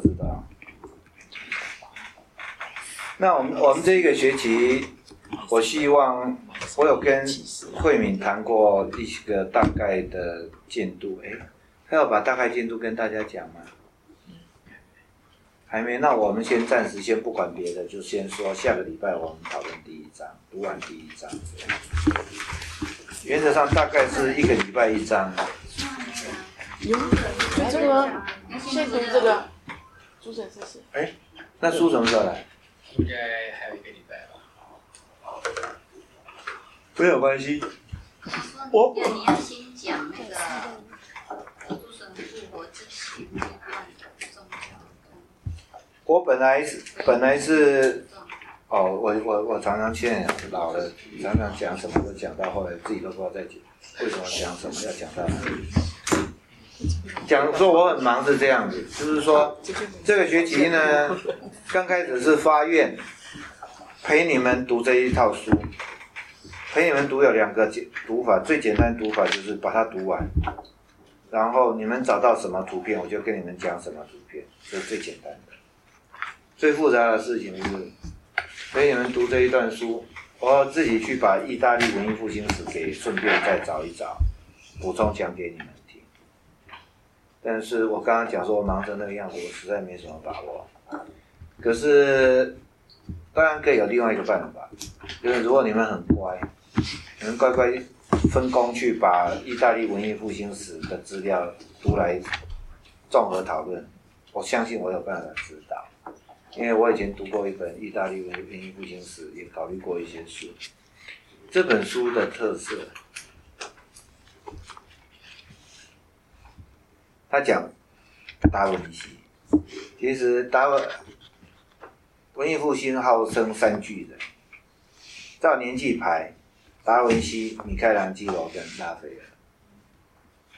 不知道。那我们我们这个学期，我希望我有跟慧敏谈过一个大概的进度，哎，他要把大概进度跟大家讲吗？还没，那我们先暂时先不管别的，就先说下个礼拜我们讨论第一章，读完第一章。原则上大概是一个礼拜一章。有这个，先读这个，哎，那书什么时候来？应该还有一个礼拜吧。没有关系。我你要先讲那个诸神复活之前那段的宗教。我本来是本来是，哦，我我我常常现在老了，常常讲什么都讲到后来自己都不知道在讲为什么讲什么要讲到哪里。讲说我很忙是这样子，就是说这个学期呢，刚开始是发愿陪你们读这一套书，陪你们读有两个简读法，最简单读法就是把它读完，然后你们找到什么图片，我就跟你们讲什么图片，这是最简单的。最复杂的事情是陪你们读这一段书，我要自己去把意大利文艺复兴史给顺便再找一找，补充讲给你们。但是我刚刚讲说我忙成那个样子，我实在没什么把握。可是，当然可以有另外一个办法，就是如果你们很乖，你们乖乖分工去把意大利文艺复兴史的资料读来综合讨论，我相信我有办法指导，因为我以前读过一本意大利文艺复兴史，也考虑过一些书。这本书的特色。他讲达文西，其实达文文艺复兴号称三巨人，照年纪排，达文西、米开朗基罗跟拉斐尔。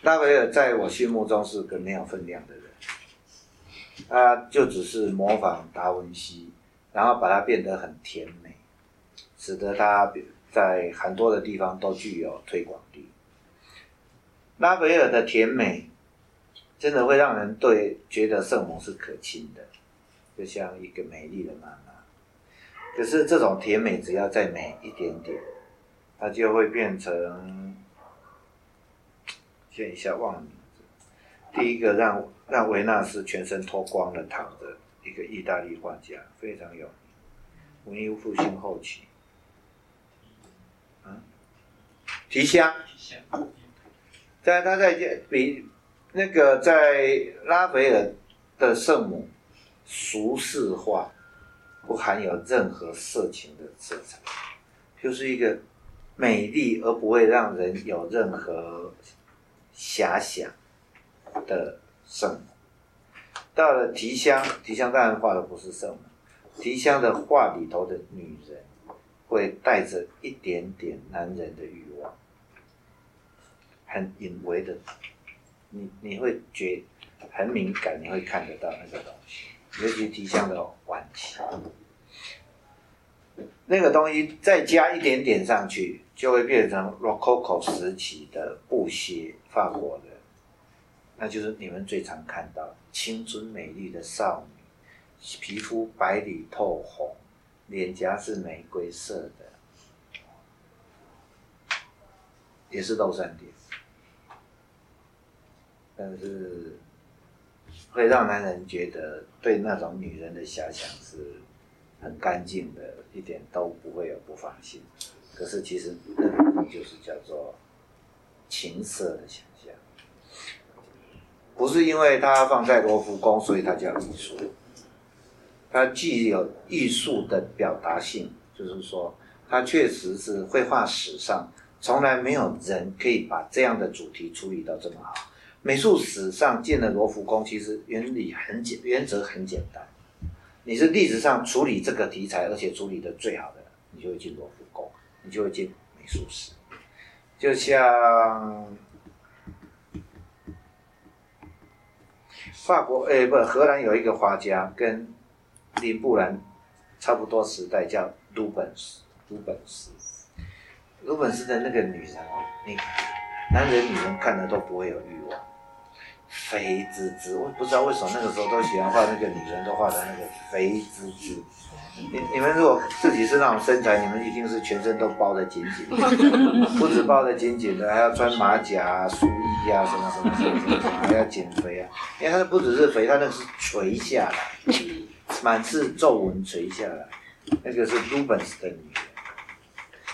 拉斐尔在我心目中是个没有分量的人，他就只是模仿达文西，然后把它变得很甜美，使得他在很多的地方都具有推广力。拉斐尔的甜美。真的会让人对觉得圣母是可亲的，就像一个美丽的妈妈。可是这种甜美只要再美一点点，它就会变成……先一下忘了名字。第一个让让维纳斯全身脱光了躺着，一个意大利画家，非常有名，文艺复兴后期。啊，提香。提香。在他在比。那个在拉斐尔的圣母，俗世化，不含有任何色情的色彩，就是一个美丽而不会让人有任何遐想的圣母。到了提香，提香当然画的不是圣母，提香的画里头的女人会带着一点点男人的欲望，很隐微的。你你会觉很敏感，你会看得到那个东西，尤其提香的晚期，那个东西再加一点点上去，就会变成 Rococo 时期的布鞋，法国的，那就是你们最常看到青春美丽的少女，皮肤白里透红，脸颊是玫瑰色的，也是豆山点。但是会让男人觉得对那种女人的遐想是很干净的，一点都不会有不放心。可是其实那就是叫做情色的想象，不是因为它放在罗浮宫，所以它叫艺术。它既有艺术的表达性，就是说它确实是绘画史上从来没有人可以把这样的主题处理到这么好。美术史上建的罗浮宫，其实原理很简，原则很简单。你是历史上处理这个题材，而且处理的最好的，你就会进罗浮宫，你就会进美术史。就像法国，诶，不，荷兰有一个画家，跟林布兰差不多时代，叫鲁本斯。鲁本斯，鲁本斯的那个女人哦，你男人女人看了都不会有欲望。肥滋滋，我不知道为什么那个时候都喜欢画那个女人都画的那个肥滋滋。你你们如果自己是那种身材，你们一定是全身都包得紧紧的，不止包得紧紧的，还要穿马甲啊、束衣啊，什么什么什么什么，还要减肥啊。因为它不只是肥，它那个是垂下来，满是皱纹垂下来，那个是 Rubens 的女人。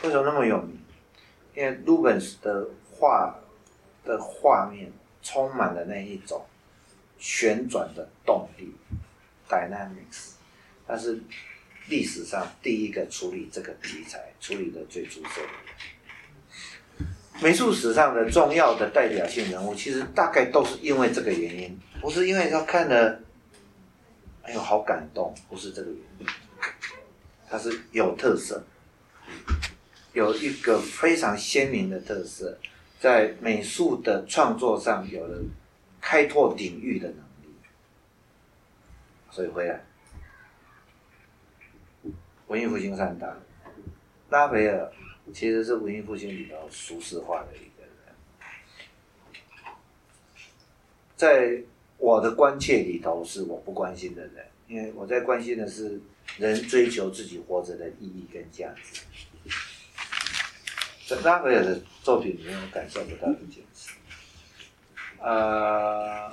为什么那么有名？因为 Rubens 的画的画面充满了那一种旋转的动力 （dynamics），它是历史上第一个处理这个题材处理的最出色的人。美术史上的重要的代表性人物，其实大概都是因为这个原因，不是因为他看了，哎呦好感动，不是这个原因，他是有特色，有一个非常鲜明的特色，在美术的创作上有了开拓领域的能力，所以回来。文艺复兴三大，拉斐尔其实是文艺复兴里头俗世化的一个人，在我的关切里头是我不关心的人，因为我在关心的是人追求自己活着的意义跟价值。在拉斐尔的作品里面，我感受不到这件事。呃，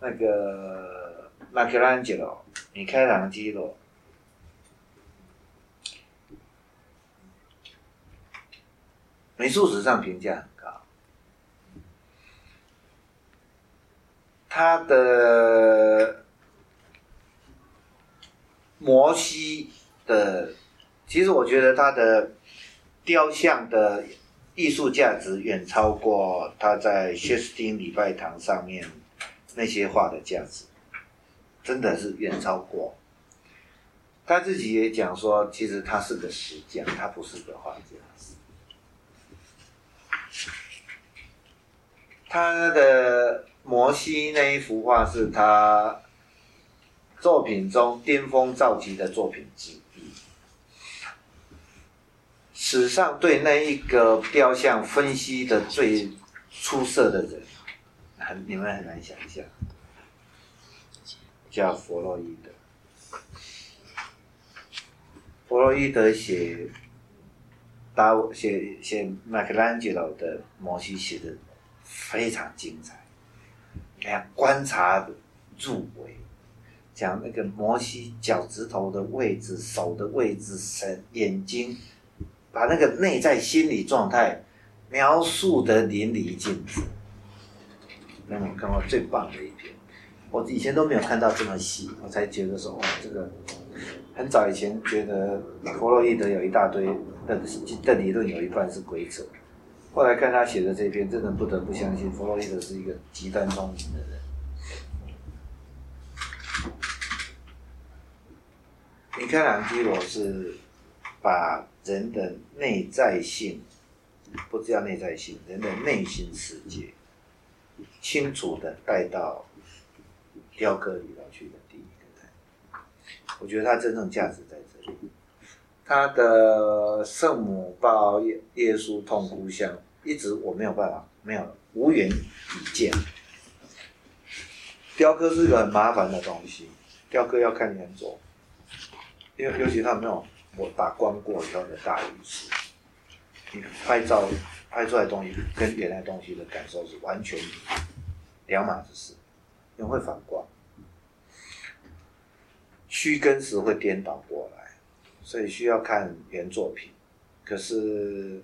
那个马克兰吉罗、米开朗基罗。美术史上评价很高，他的摩西的，其实我觉得他的雕像的艺术价值远超过他在薛斯汀礼拜堂上面那些画的价值，真的是远超过。他自己也讲说，其实他是个石匠，他不是个画家。他的摩西那一幅画是他作品中巅峰造极的作品之一。史上对那一个雕像分析的最出色的人，很你们很难想象，叫弗洛伊德。弗洛伊德写达写写麦克兰吉罗的摩西写的。非常精彩，哎呀，观察入微，讲那个摩西脚趾头的位置、手的位置、神眼睛，把那个内在心理状态描述的淋漓尽致。那我看过最棒的一篇，我以前都没有看到这么细，我才觉得说哇，这个很早以前觉得弗洛伊德有一大堆的的理论，有一半是鬼扯。后来看他写的这篇，真的不得不相信弗洛伊德是一个极端聪明的人。米开朗基罗是把人的内在性，不叫内在性，人的内心世界，清楚的带到雕刻里头去的第一个人。我觉得他真正价值在这里。他的圣母抱耶耶稣痛哭像，一直我没有办法，没有无缘以见。雕刻是个很麻烦的东西，雕刻要看原作，因为尤其他没有我打光过以后的大理石，你拍照拍出来东西跟原来东西的感受是完全两码子事，因为会反光，虚跟实会颠倒过来。所以需要看原作品，可是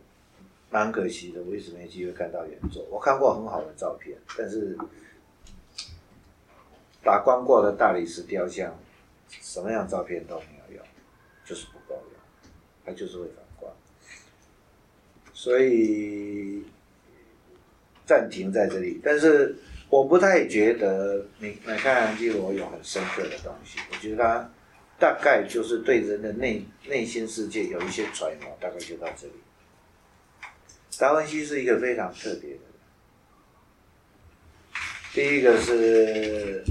蛮可惜的，我一直没机会看到原作。我看过很好的照片，但是打光过的大理石雕像，什么样照片都没有用，就是，它就是会反光。所以暂停在这里，但是我不太觉得你你看基罗有很深刻的东西，我觉得他。大概就是对人的内内心世界有一些揣摩，大概就到这里。达文西是一个非常特别的人。第一个是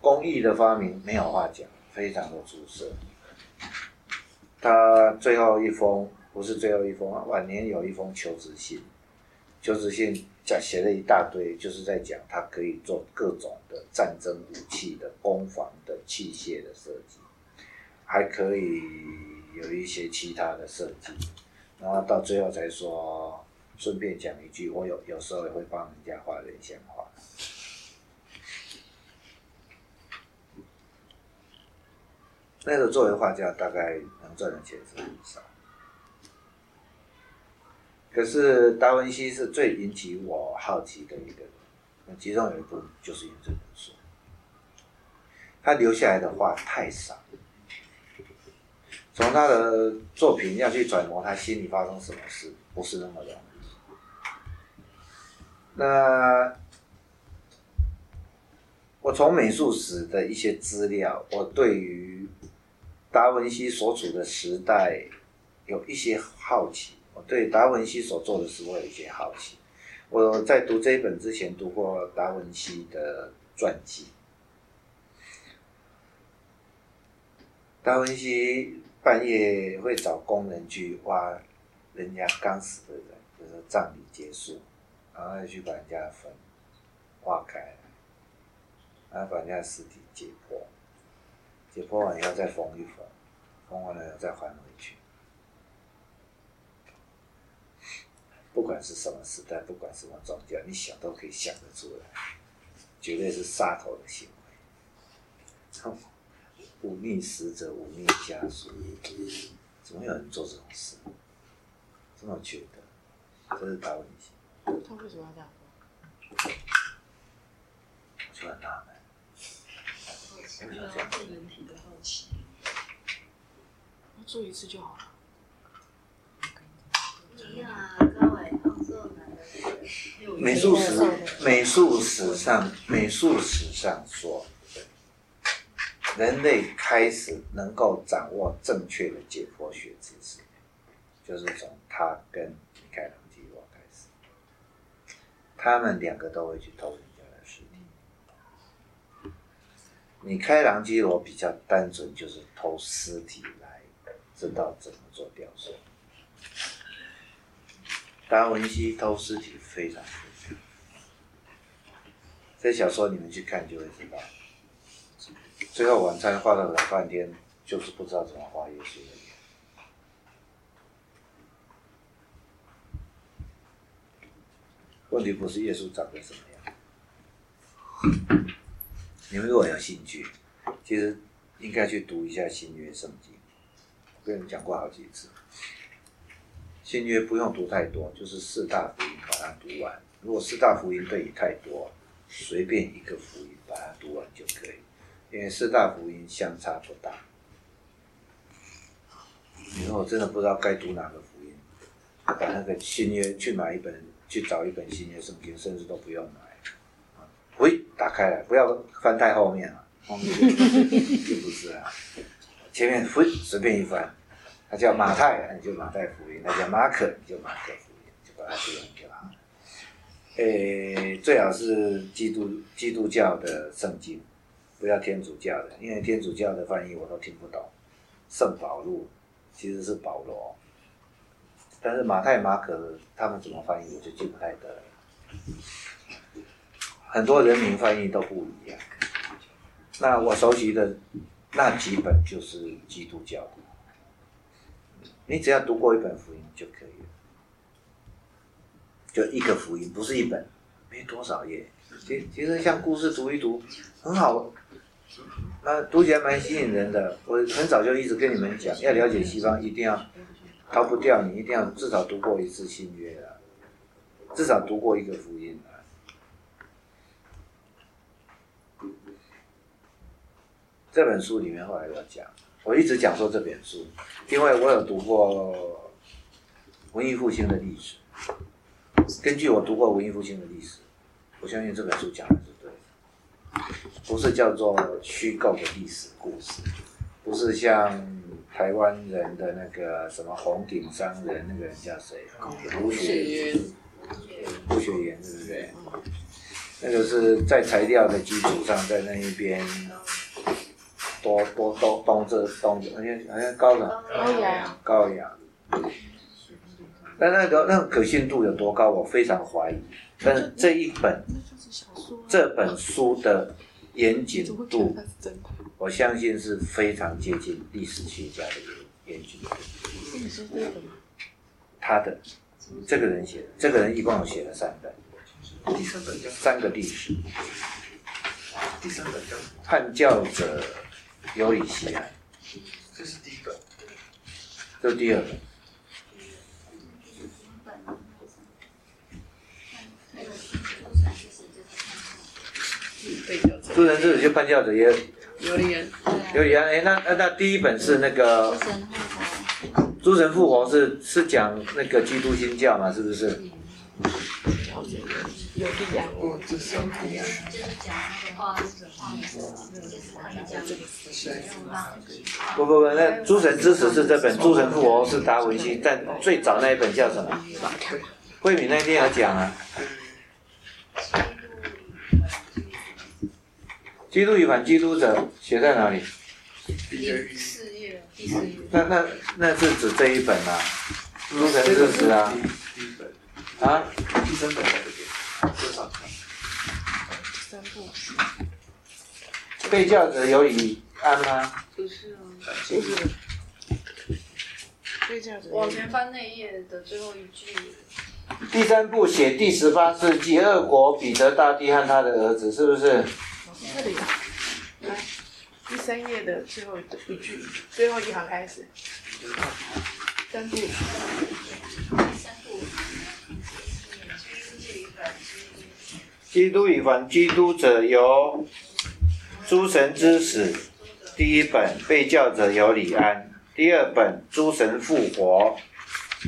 工艺的发明，没有话讲，非常的出色。他最后一封不是最后一封啊，晚年有一封求职信，求职信讲写了一大堆，就是在讲他可以做各种的战争武器的攻防的器械的设计，还可以有一些其他的设计，然后到最后才说，顺便讲一句，我有有时候也会帮人家画人像画。那个作为画家，大概能赚的钱是很少。可是达文西是最引起我好奇的一个人，其中有一部分就是因这本书，他留下来的画太少，从他的作品要去揣摩他心里发生什么事，不是那么容易。那我从美术史的一些资料，我对于达文西所处的时代有一些好奇。我对达文西所做的事，我有一些好奇。我在读这一本之前，读过达文西的传记。达文西半夜会找工人去挖人家刚死的人，就是葬礼结束，然后去把人家坟挖开，然后把人家尸体解剖，解剖完以后再缝一缝，缝完了以后再还回去。不管是什么时代，不管什么宗教，你想都可以想得出来，绝对是杀头的行为。忤逆死者，忤逆家属，怎么有人做这种事？这么觉得，这是达文西。他为什么要这样做？我就很纳闷。人体的好奇。做一次就好了。美术史，美术史上，美术史上说，人类开始能够掌握正确的解剖学知识，就是从他跟米开朗基罗开始。他们两个都会去偷人家的尸体。你开朗基罗比较单纯，就是偷尸体来知道怎么做雕塑。达文西偷尸体非常复杂，这小说你们去看就会知道。最后晚餐画了老半天，就是不知道怎么画耶稣的脸。问题不是耶稣长得什么样。你们如果有兴趣，其实应该去读一下新约圣经，我跟你讲过好几次。新约不用读太多，就是四大福音把它读完。如果四大福音对你太多，随便一个福音把它读完就可以，因为四大福音相差不大。你说我真的不知道该读哪个福音，把那个新约去买一本，去找一本新约圣经，甚至都不用买。喂，开了，不要翻太后面了，后面就不是啊。前面喂随便一翻。他叫马太，你就马太福音；他叫马可，你就马可福音，就把它读完就好。诶，最好是基督基督教的圣经，不要天主教的，因为天主教的翻译我都听不懂。圣保禄其实是保罗，但是马太、马可他们怎么翻译，我就记不太得了。很多人名翻译都不一样。那我熟悉的那几本就是基督教的。你只要读过一本福音就可以了，就一个福音，不是一本，没多少页。其其实像故事读一读，很好，那读起来蛮吸引人的。我很早就一直跟你们讲，要了解西方，一定要逃不掉，你一定要至少读过一次新约啊，至少读过一个福音啊。这本书里面后来要讲。我一直讲说这本书，因为我有读过文艺复兴的历史。根据我读过文艺复兴的历史，我相信这本书讲的是对的，不是叫做虚构的历史故事，不是像台湾人的那个什么红顶商人那个人叫谁？胡雪岩，胡雪岩对不对？那个是在材料的基础上，在那一边。多多多东这东好像好像高了，高雅，高雅。但那个那个可信度有多高？我非常怀疑。但是这一本。这本书的严谨度？我相信是非常接近历史学家的严严谨度。是你说这个吗？他的这个人写的，这个人一共有写了三本，第三本叫三个历史。第三本叫，叛教者尤里西安，这是第一个，这是第二本。被叫做诸人之子就叛教者也有理安，有理安。哎，那那那第一本是那个神诸神复活是是讲那个基督新教嘛？是不是？叫做尤利安。哦，这是就是讲就是讲不不不，那诸神之死是这本，诸神复活是达文西，但最早那一本叫什么？慧敏那天有讲啊，基督与反基督者写在哪里？第，四页，第四页。那那那是指这一本啊，诸神之死啊啊，第三本在这边？三部被教者有李安吗？不是啊，就是。被教者往前翻那一页的最后一句，第三部写第十八世纪俄国彼得大帝和他的儿子，是不是？这里啊，来，第三页的最后一句，最后一行开始。三部，基督与反基督者由诸神之死，第一本被教者有李安，第二本诸神复活，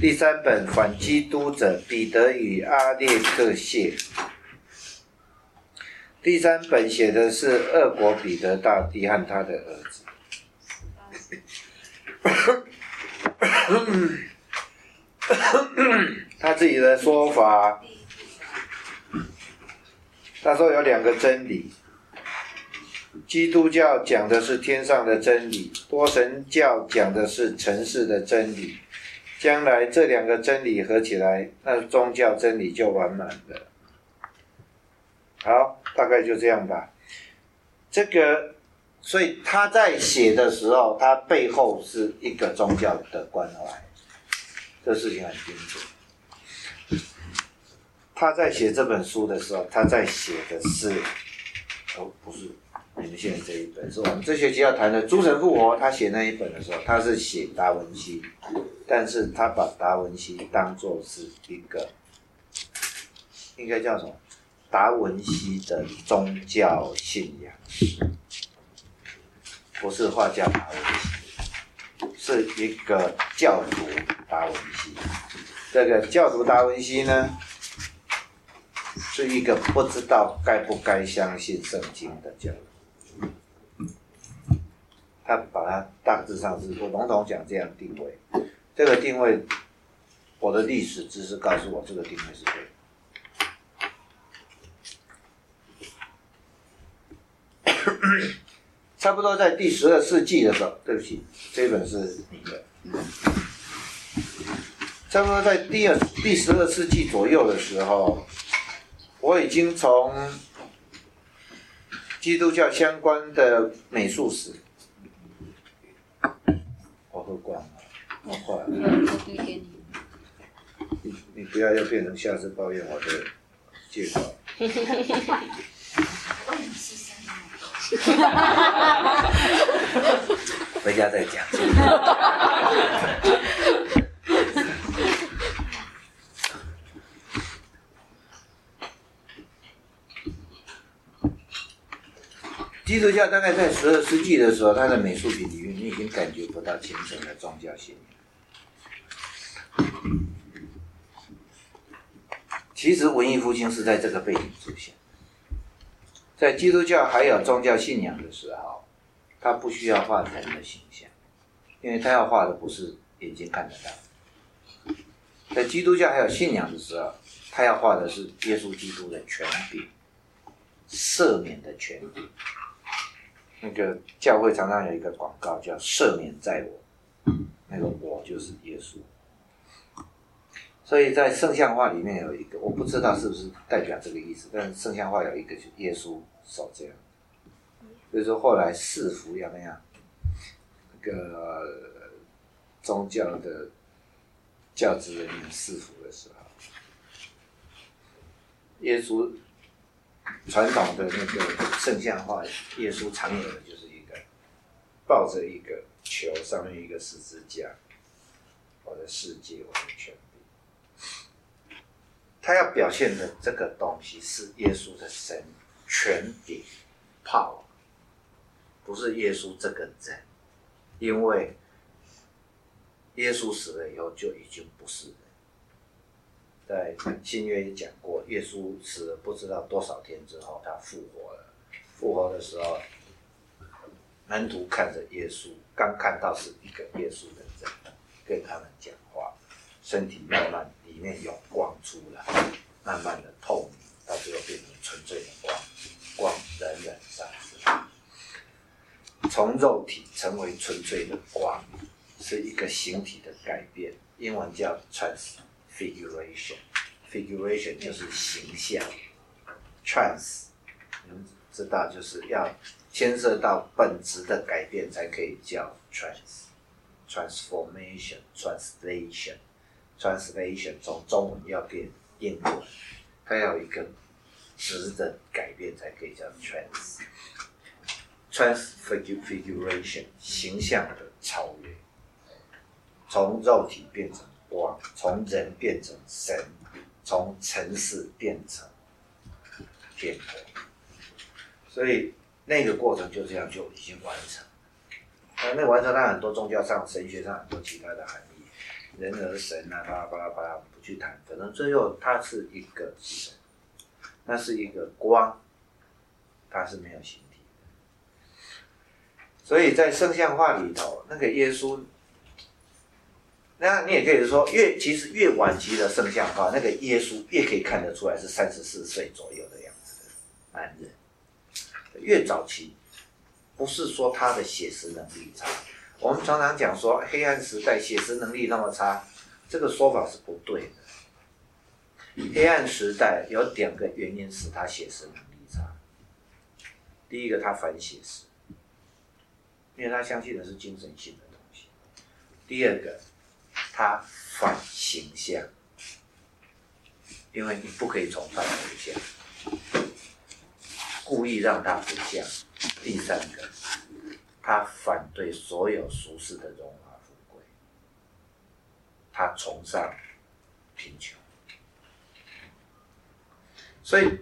第三本反基督者彼得与阿列克谢。第三本写的是俄国彼得大帝和他的儿子。他自己的说法，他说有两个真理，基督教讲的是天上的真理，多神教讲的是尘世的真理。将来这两个真理合起来，那宗教真理就完满了。好，大概就这样吧。这个，所以他在写的时候，他背后是一个宗教的关怀，这事情很清楚。他在写这本书的时候，他在写的是，哦，不是你们现在这一本，是我们这学期要谈的《诸神复活》。他写那一本的时候，他是写达文西，但是他把达文西当做是一个，应该叫什么？达文西的宗教信仰，不是画家达文西，是一个教徒达文西。这个教徒达文西呢，是一个不知道该不该相信圣经的教徒。他把它大致上是我笼统讲这样定位，这个定位，我的历史知识告诉我这个定位是对的。差不多在第十二世纪的时候，对不起，这本是你的。差不多在第二第十二世纪左右的时候，我已经从基督教相关的美术史，我喝光了，我坏了，你。你你不要又变成下次抱怨我的介绍。回家再讲。基督教大概在十二世纪的时候，它的美术品里面，你已经感觉不到虔诚的宗教信仰。其实文艺复兴是在这个背景出现，在基督教还有宗教信仰的时候，他不需要画人的形象，因为他要画的不是眼睛看得到。在基督教还有信仰的时候，他要画的是耶稣基督的权柄，赦免的权柄。那个教会常常有一个广告叫“赦免在我”，那个我就是耶稣。所以在圣像画里面有一个，我不知道是不是代表这个意思，但是圣像画有一个，就耶稣手这样，所以说后来四福要那样，那个宗教的教职人员四福的时候，耶稣传统的那个圣像画，耶稣常有的就是一个抱着一个球，上面一个十字架，我的世界，我的权利。他要表现的这个东西是耶稣的神权柄炮不是耶稣这个人，因为耶稣死了以后就已经不是人。在新约也讲过，耶稣死了不知道多少天之后，他复活了。复活的时候，门徒看着耶稣，刚看到是一个耶稣的人，跟他们讲话，身体慢慢里面有光出来，慢慢的透明，到最后变成纯粹的光，光冉冉闪烁，从肉体成为纯粹的光，是一个形体的改变，英文叫 trans figuration，figuration 就是形象，trans 你们知道就是要牵涉到本质的改变才可以叫 trans。transformation、translation、translation 从中文要变英文，它要一个质的改变才可以叫 trans。transfiguration 形象的超越，从肉体变成光，从人变成神，从尘世变成天国。所以那个过程就这样就已经完成。呃，那完成它很多宗教上、神学上很多其他的含义，人而神啊，巴拉巴拉巴拉，不去谈。反正最后它是一个神，那是一个光，它是没有形体的。所以在圣像画里头，那个耶稣，那你也可以说，越其实越晚期的圣像画，那个耶稣越可以看得出来是三十四岁左右的样子的男人，越早期。不是说他的写实能力差，我们常常讲说黑暗时代写实能力那么差，这个说法是不对的。黑暗时代有两个原因使他写实能力差，第一个他反写实，因为他相信的是精神性的东西；第二个他反形象，因为你不可以崇拜偶像，故意让他不像。第三个，他反对所有俗世的荣华富贵，他崇尚贫穷，所以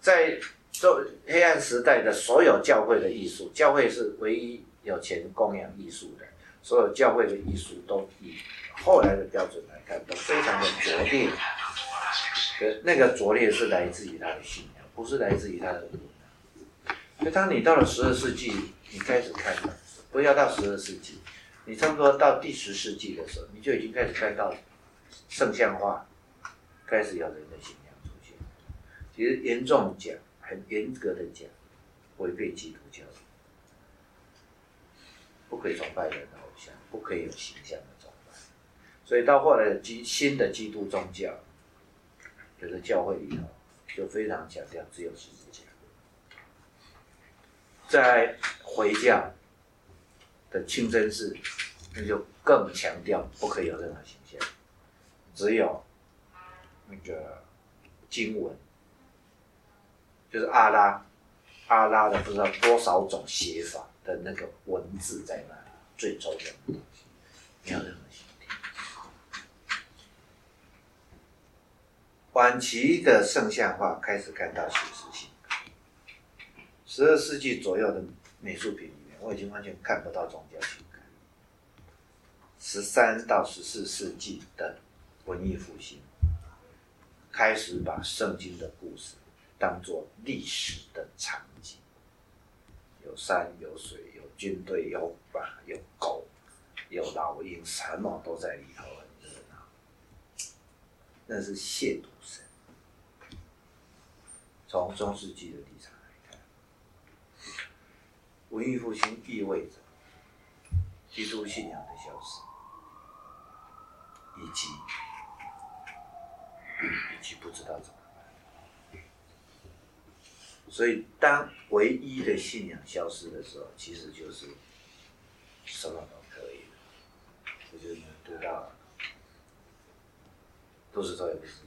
在这黑暗时代的所有教会的艺术，教会是唯一有钱供养艺术的，所有教会的艺术都以后来的标准来看，都非常的拙劣。那个拙劣是来自于他的信仰，不是来自于他的。所以，当你到了十二世纪，你开始看，不要到十二世纪，你差不多到第十世纪的时候，你就已经开始看到圣像画，开始有人的信仰出现。其实严重讲，很严格的讲，违背基督教，不可以崇拜人的偶像，不可以有形象的。所以到后来的基新的基督宗教，就是教会里头就非常强调只有十字架。在回教的清真寺，那就更强调不可以有任何形象，只有那个经文，就是阿拉阿拉的不知道多少种写法的那个文字在那里，最重要的东西，没有任何形。晚期的圣像画开始看到写实性。十二世纪左右的美术品里面，我已经完全看不到宗教情感。十三到十四世纪的文艺复兴，开始把圣经的故事当做历史的场景，有山有水，有军队，有马，有狗，有老鹰，什么都在里头，很热闹。那是亵渎。从中世纪的立场来看。文艺复兴意味着基督信仰的消失，以及以及不知道怎么办。所以，当唯一的信仰消失的时候，其实就是什么都可以了。我觉得你们得到，都是都有个时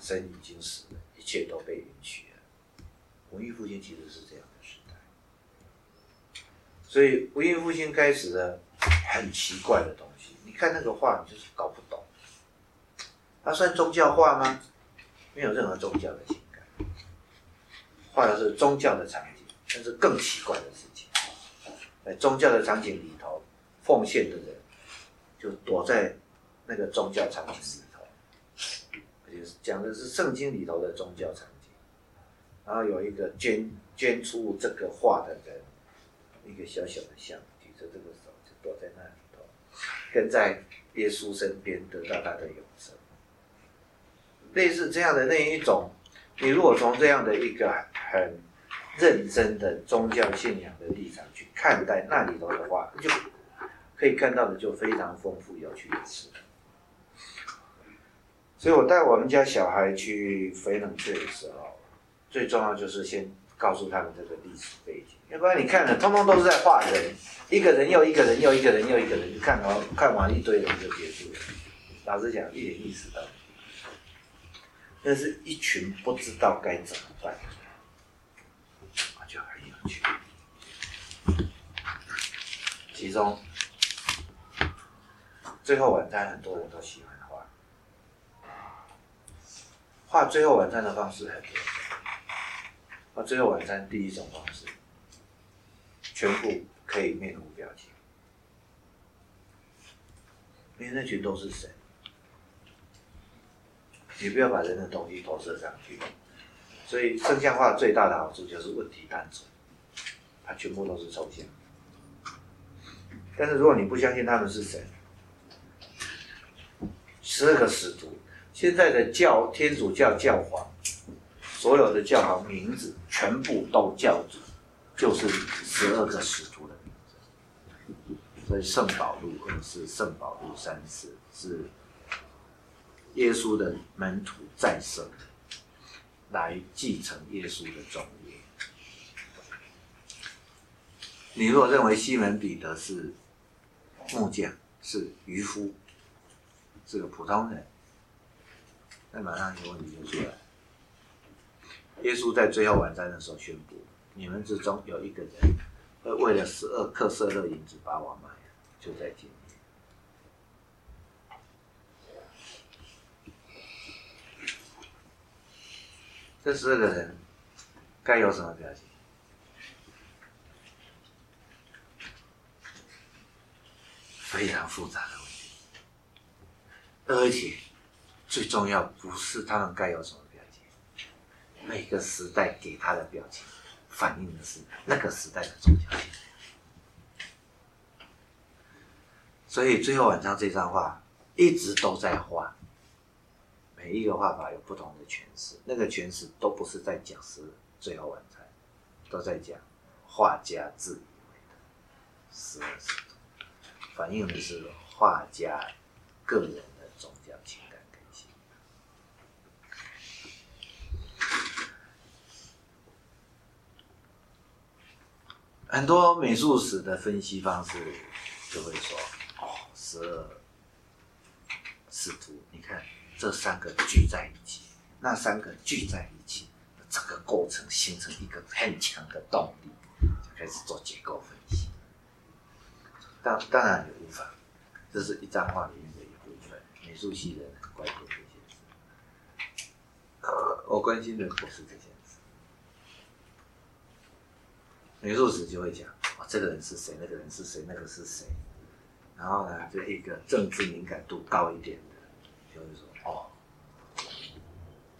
神已经死了，一切都被允许了。文艺复兴其实是这样的时代，所以文艺复兴开始了很奇怪的东西。你看那个画，你就是搞不懂。它算宗教画吗？没有任何宗教的情感，画的是宗教的场景，但是更奇怪的事情，在宗教的场景里头，奉献的人就躲在那个宗教场景里，讲的是圣经里头的宗教场景。然后有一个捐捐出这个画的人，一个小小的像，举着这个手就躲在那里头，跟在耶稣身边得到他的永生。类似这样的那一种，你如果从这样的一个很认真的宗教信仰的立场去看待那里头的话，就可以看到的就非常丰富有趣的事。所以我带我们家小孩去翡冷翠的时候，最重要就是先告诉他们这个历史背景，要不然你看了，通通都是在画人，一个人又一个人又一个人又一个人，看完看完一堆人就结束了。老实讲，一点意思都没有。那是一群不知道该怎么办的人，就很有趣。其中，最后晚餐很多人都喜欢画，最后晚餐的方式很多。画最后晚餐第一种方式，全部可以面无表情，因为那群都是神。你不要把人的东西投射上去，所以圣像画最大的好处就是问题单纯，它全部都是抽象。但是如果你不相信他们是神，十二个使徒，现在的教天主教教皇，所有的教皇名字全部都叫做，就是十二个使徒的名字。所以圣保禄二世、圣保禄三世是。耶稣的门徒再生，来继承耶稣的宗业。你若认为西门彼得是木匠，是渔夫，是个普通人，那马上一个问题就出来。耶稣在最后晚餐的时候宣布：你们之中有一个人会为了十二克色勒银子把我卖，就在今天。这十二个人该有什么表情？非常复杂的问题，而且最重要不是他们该有什么表情，每个时代给他的表情反映的是那个时代的宗教性。所以最后晚上这张画一直都在画。每一个画法有不同的诠释，那个诠释都不是在讲是最后晚餐，都在讲画家自以为的十二使徒，反映的是画家个人的宗教情感根性。很多美术史的分析方式就会说：“哦，十二使徒，你看。”这三个聚在一起，那三个聚在一起，整个过程形成一个很强的动力，就开始做结构分析。当当然也无法，这是一张画里面的一部分。美术系的人关心这些事，我关心的不是这些美术史就会讲，哦，这个人是谁？那个人是谁？那个是谁？然后呢，就一个政治敏感度高一点的，就是说哦。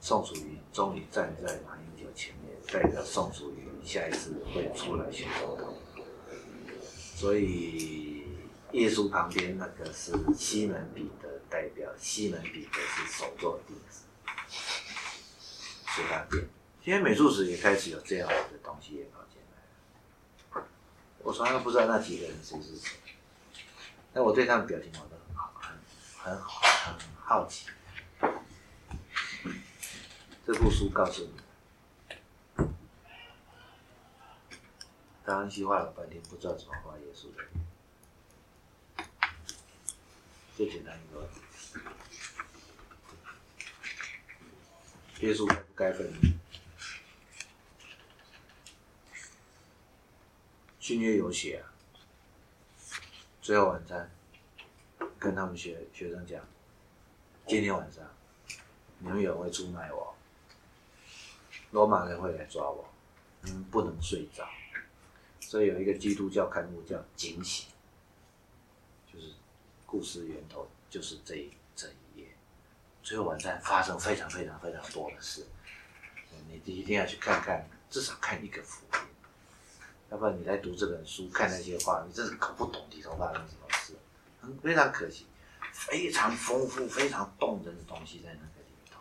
宋楚瑜终于站在马英九前面，代表宋楚瑜下一次会出来选总统。所以耶稣旁边那个是西门彼得代表，西门彼得是首座弟子，随他变。现在美术史也开始有这样的东西也跑进来。我从来不知道那几个人谁是谁，但我对他们表情我都很好，很很好，很好奇。这部书告诉你，康熙画了半天，不知道怎么画耶稣的，最简单一个，耶稣该不该分？新约有写啊，最后晚餐跟他们学学生讲，今天晚上你们有人会出卖我，罗马人会来抓我，你们不能睡着。所以有一个基督教刊物叫《警醒》，就是故事源头就是这一这一页。最后晚餐发生非常非常非常多的事，你一定要去看看，至少看一个福音。要不然你来读这本书，看那些话，你真是搞不懂里头发生什么事，很非常可惜，非常丰富、非常动人的东西在那个里头。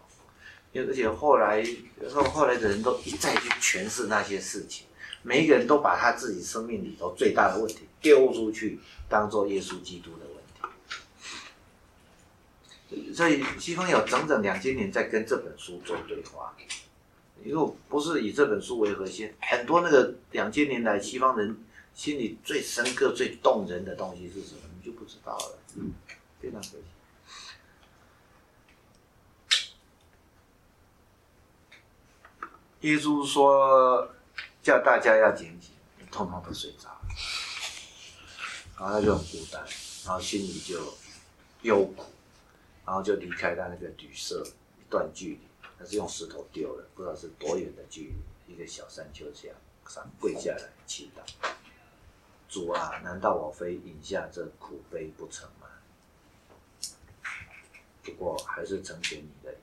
因而且后来后后来的人都一再去诠释那些事情，每一个人都把他自己生命里头最大的问题丢出去，当做耶稣基督的问题。所以西方有整整两千年在跟这本书做对话。如果不是以这本书为核心，很多那个两千年来西方人心里最深刻、最动人的东西是什么，你就不知道了，非常可惜。耶稣说叫大家要警醒，通通都睡着，然后他就很孤单，然后心里就忧苦，然后就离开他那个旅社一段距离。他是用石头丢了，不知道是多远的距离，一个小山丘下上跪下来祈祷：主啊，难道我非饮下这苦杯不成吗？不过还是成全你的意，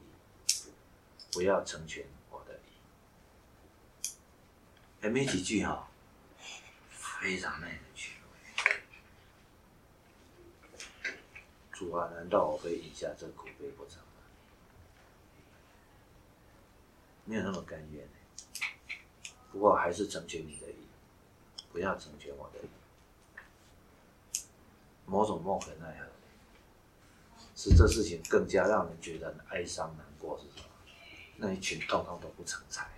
不要成全我的意。还没几句哈，非常耐人寻味。主啊，难道我非饮下这苦杯不成？没有那么甘愿不过还是成全你的意，不要成全我的意。某种莫可奈何，使这事情更加让人觉得哀伤难过是什么？那一群通通都不成才，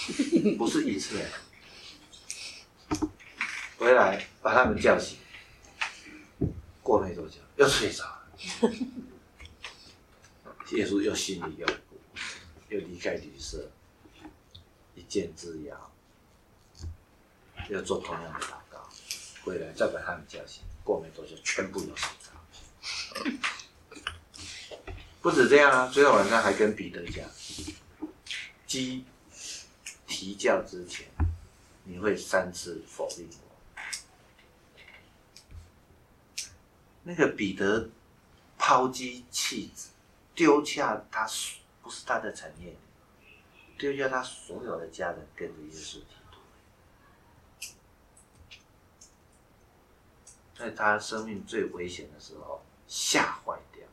不是以色列。回来把他们叫醒，过没多久又睡着了。耶稣又心里有。又离开旅社，一箭之遥，要做同样的祷告，回来再把他们叫醒，过没多久全部都睡着。不止这样啊，最后晚上还跟彼得讲，鸡啼叫之前，你会三次否定我。那个彼得抛弃子，丢下他。不是他的产业，丢下他所有的家人跟着耶稣基督，在他生命最危险的时候吓坏掉，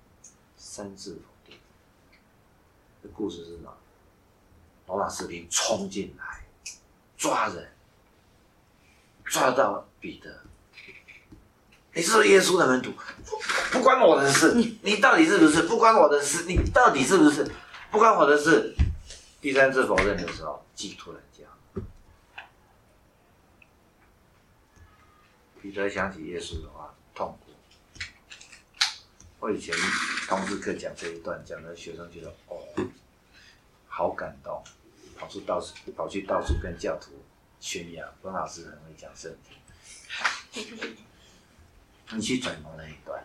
三次否定。这故事是什么？罗马士兵冲进来抓人，抓到彼得，你是耶稣的门徒，不关我的事，你你到底是不是？不关我的事，你到底是不是？不关我的事。第三次否认的时候，寄托人家。彼得想起耶稣的话，痛苦。我以前通识课讲这一段，讲的学生觉得哦，好感动，跑出到处跑去到处跟教徒宣扬，温老师很会讲圣经。你去转摩那一段，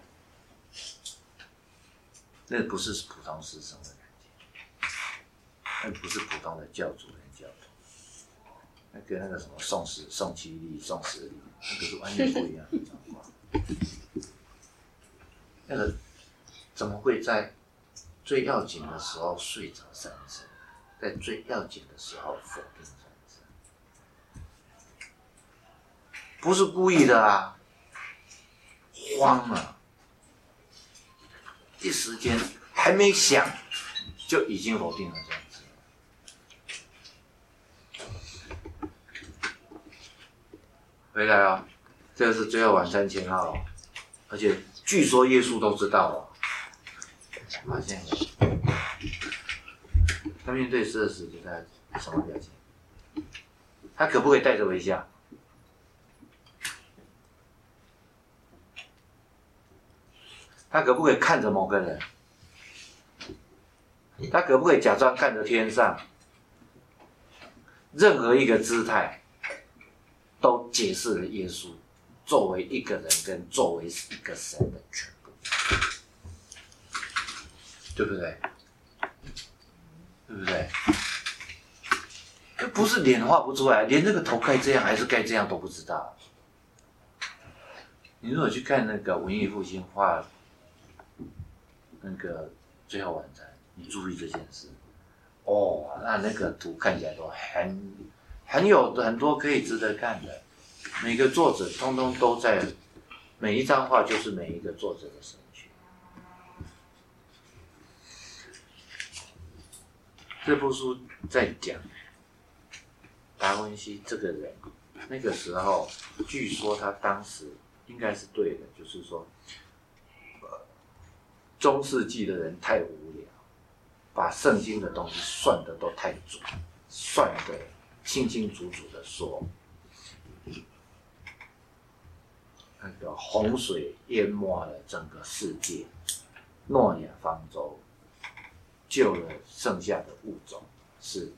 那不是普通师生的。那不是普通的教主跟教徒，那跟那个什么宋史、宋七力、宋十力，那个是完全不一样的状况。那个怎么会在最要紧的时候睡着三次，在最要紧的时候否定三次？不是故意的啊，慌了，一时间还没想，就已经否定了。回来啊！这个是最后晚餐前号，而且据说耶稣都知道了。发现他面对事实就在什么表情？他可不可以带着微笑？他可不可以看着某个人？他可不可以假装看着天上？任何一个姿态，解释了耶稣作为一个人跟作为一个神的全部，对不对？对不对？这不是脸画不出来，连那个头该这样还是该这样都不知道。你如果去看那个文艺复兴画那个《最后晚餐》，你注意这件事。哦，那那个图看起来都很很有很多可以值得看的。每个作者通通都在，每一张画就是每一个作者的神学。这部书在讲达文西这个人，那个时候据说他当时应该是对的，就是说，呃，中世纪的人太无聊。把圣经的东西算的都太准，算的清清楚楚的说，那个洪水淹没了整个世界，诺亚方舟救了剩下的物种是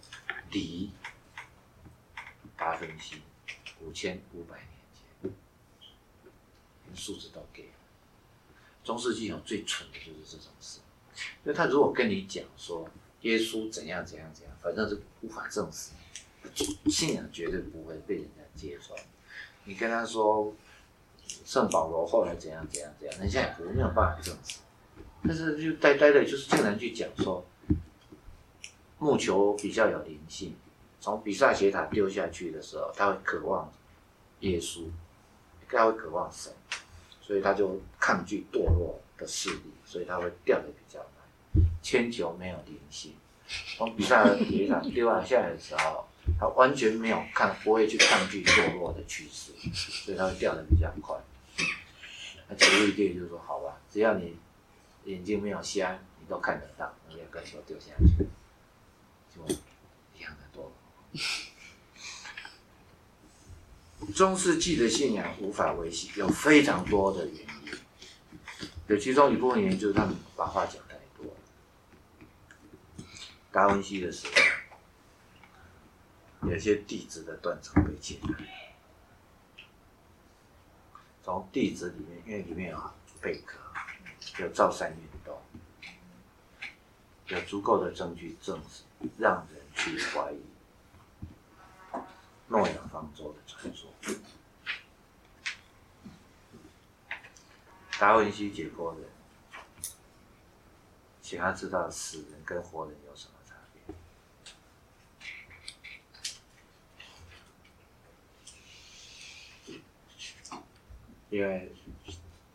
离达芬奇五千五百年前，连数字都给了。中世纪有最蠢的就是这种事。因为他如果跟你讲说耶稣怎样怎样怎样，反正是无法证实，信仰绝对不会被人家接受。你跟他说圣保罗后来怎样怎样怎样，人家也没有办法证实。但是就呆呆的，就是竟然去讲说木球比较有灵性，从比萨斜塔丢下去的时候，他会渴望耶稣，他会渴望神，所以他就抗拒堕落的势力，所以他会掉的比较。铅球没有灵性，从比赛铁场丢下来的时候，他完全没有抗，不会去抗拒堕落的趋势，所以他会掉的比较快。那球力队就说：“好吧，只要你眼睛没有瞎，你都看得到，那两个球丢下去，就一样的多。”中世纪的信仰无法维系，有非常多的原因，有其中一部分原因就是他们把话讲太多了。达文西的时候，有些地质的断层被揭开。从地质里面，因为里面有贝壳，有造山运动，有足够的证据证实，让人去怀疑诺亚方舟的传说。达文西解剖人，请他知道死人跟活人有什么。因为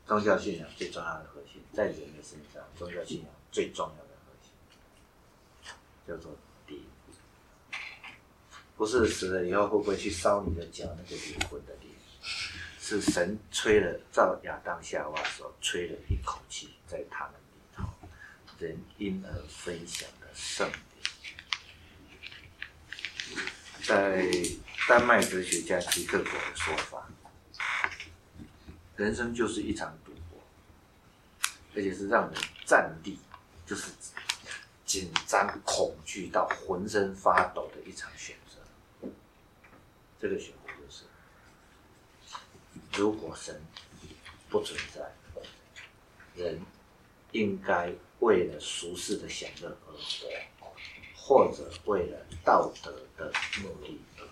宗教信仰最重要的核心，在人的身上，宗教信仰最重要的核心叫做灵，不是死了以后会不会去烧你的脚那个灵魂的灵，是神吹了造亚当夏娃时候吹了一口气在他们里头，人因而分享的圣灵。在丹麦哲学家吉克果的说法。人生就是一场赌博，而且是让人战栗，就是紧张恐惧到浑身发抖的一场选择。这个选择就是：如果神不存在，人应该为了俗世的享乐而活，或者为了道德的目的而活，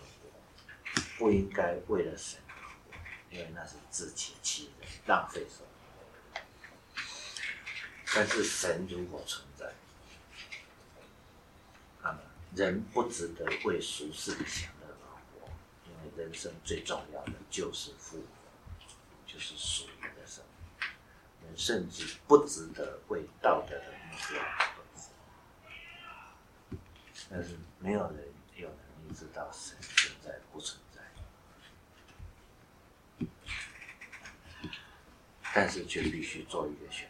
不应该为了神。因为那是自欺欺人、浪费生命。但是神如果存在，那么人不值得为俗世的享乐而活，因为人生最重要的就是复活，就是属灵的生。人甚至不值得为道德的目标而活。但是没有人有能力知道神存在不存在。但是却必须做一个选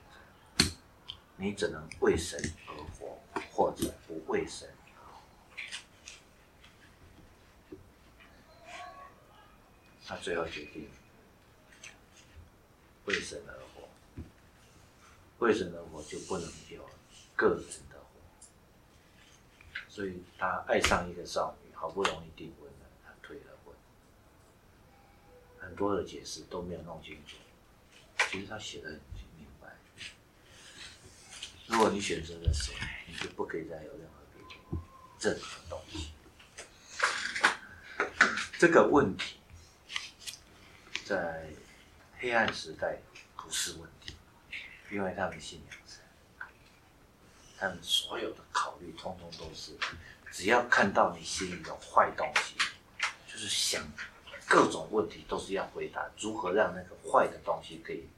择，你只能为神而活，或者不为神而活。他最后决定为神而活，为神而活就不能有个人的活，所以他爱上一个少女，好不容易订婚了，他退了婚，很多的解释都没有弄清楚。其实他写的很明白。如果你选择了神，你就不可以再有任何别的任何东西。这个问题在黑暗时代不是问题，因为他们信仰神，他们所有的考虑通通都是，只要看到你心里有坏东西，就是想各种问题都是要回答如何让那个坏的东西可以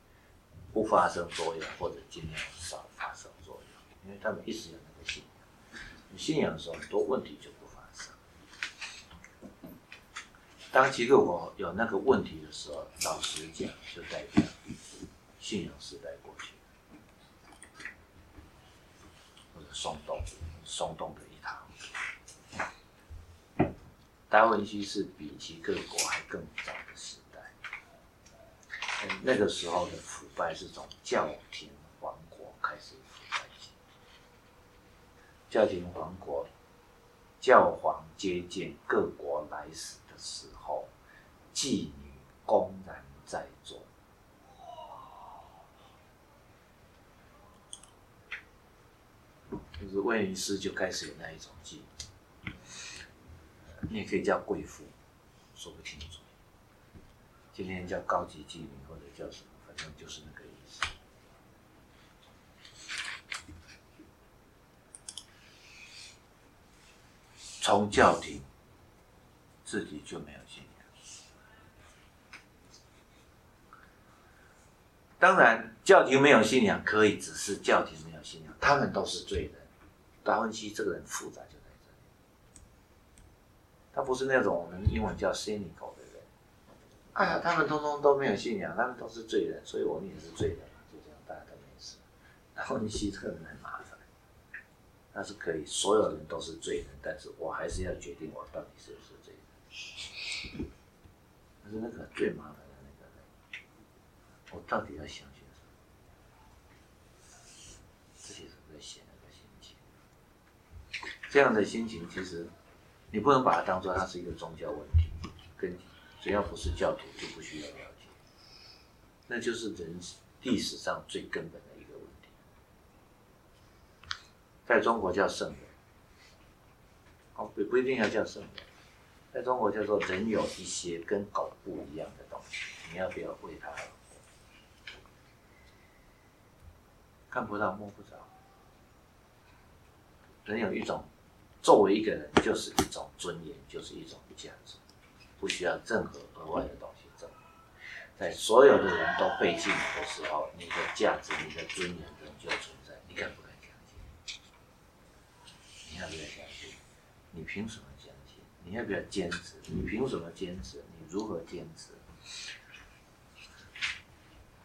不发生作用，或者尽量少发生作用，因为他们一直有那个信仰，有信仰的时候，很多问题就不发生。当其实我有那个问题的时候，老实讲，就代表信仰时代过去，或者松动，松动的一堂。达文西是比起各国还更早的时代，那个时候的腐败是从教廷王国开始腐败起，教廷王国，教皇接见各国来使的时候，妓女公然在做。就是威尼斯就开始有那一种妓女，你也可以叫贵妇，说不清楚。今天叫高级妓女或者叫什么，正就是那个意思。从教廷自己就没有信仰。当然，教廷没有信仰可以只是教廷没有信仰，他们都是罪人。达芬奇这个人复杂就在这里，他不是那种我们英文叫 cynical 的。哎呀，他们通通都没有信仰，他们都是罪人，所以我们也是罪人嘛，就这样，大家都没事。达文西这个人很麻烦，他是可以所有人都是罪人，但是我还是要决定我到底是不是罪人。但是那个最麻烦的那个人，我到底要相信什么？这些是在写那个心情。这样的心情，其实你不能把它当做它是一个宗教问题，跟只要不是教徒就不需要了解，那就是人历史上最根本的一个问题。在中国叫圣人，哦，不不一定要叫圣人，在中国叫做人有一些跟狗不一样的东西，你要不要为它？看不到摸不着，人有一种。作为一个人，就是一种尊严，就是一种价值，不需要任何额外的东西证明。在所有的人都背弃你的时候，你的价值、你的尊严仍旧存在。你敢不敢相信？你要不要相信？你凭什么相信？你要不要坚持？你凭什么坚持？你如何坚持？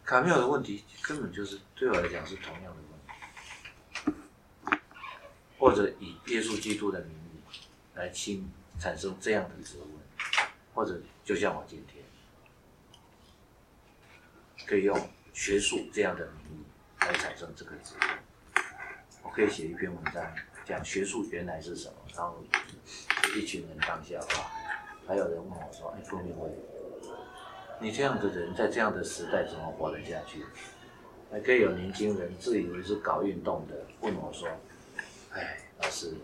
卡缪的问题根本就是对我来讲是同样的问题。或者以耶稣基督的名义来亲产生这样的质问，或者就像我今天可以用学术这样的名义来产生这个职业，我可以写一篇文章讲学术原来是什么，然后一群人当下话，还有人问我说：“哎，傅明辉，你这样的人在这样的时代怎么活得下去？”还可以有年轻人自以为是搞运动的问我说。哎，老师，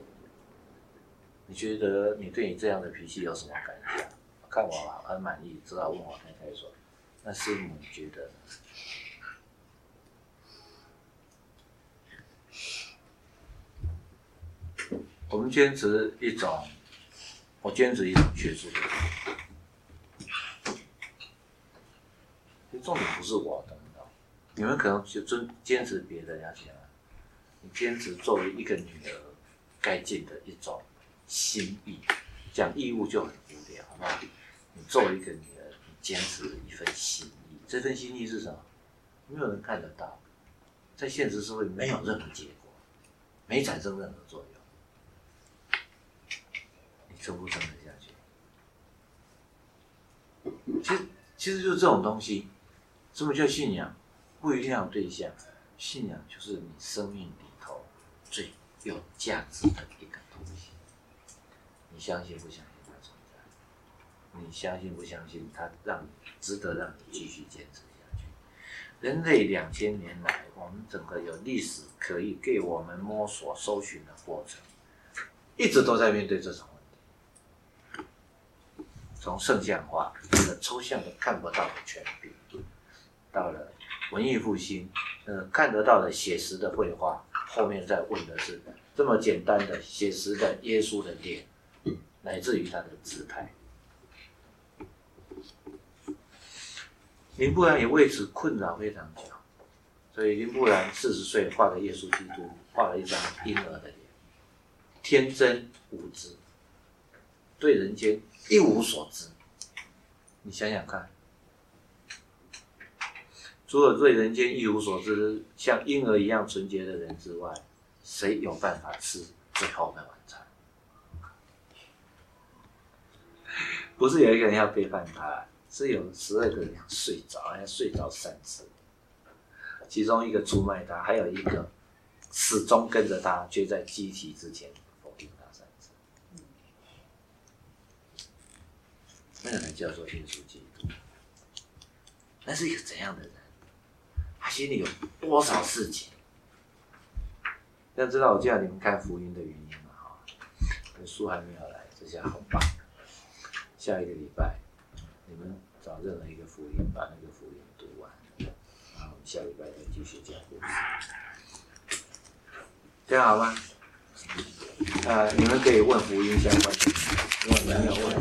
你觉得你对你这样的脾气有什么感觉？看我很满意，只好问我太太说：“那师母你觉得？”我们坚持一种，我坚持一种学术的。其实重点不是我的，你们可能就尊坚持别的了解。你坚持作为一个女儿该尽的一种心意，讲义务就很无聊，好不好？你作为一个女人，你坚持了一份心意，这份心意是什么？没有人看得到，在现实社会没有任何结果，没产生任何作用，你撑不撑得下去？其实其实就是这种东西。什么叫信仰？不一定要对象，信仰就是你生命里头最有价值的一个东西。你相信不相信？你相信不相信它让你值得让你继续坚持下去？人类两千年来，我们整个有历史可以给我们摸索、搜寻的过程，一直都在面对这种问题。从圣像化的抽象的看不到的权柄，到了文艺复兴，呃，看得到的写实的绘画，后面再问的是这么简单的写实的耶稣的脸，乃至于他的姿态。林布兰也为此困扰非常久，所以林布兰四十岁画了耶稣基督，画了一张婴儿的脸，天真无知，对人间一无所知。你想想看，除了对人间一无所知，像婴儿一样纯洁的人之外，谁有办法吃最后的晚餐？不是有一个人要背叛他，是有十二个人睡着，还睡着三次，其中一个出卖他，还有一个始终跟着他，却在机体之前否定他三次。那个人叫做耶稣基督，那是一个怎样的人？他心里有多少事情？要知道我叫你们看福音的原因嘛？哈，书还没有来，这下好棒。下一个礼拜，你们找任何一个福音，把那个福音读完。然后我们下礼拜再继续讲故事，听样好吗？呃，你们可以问福音相关的，问没有问。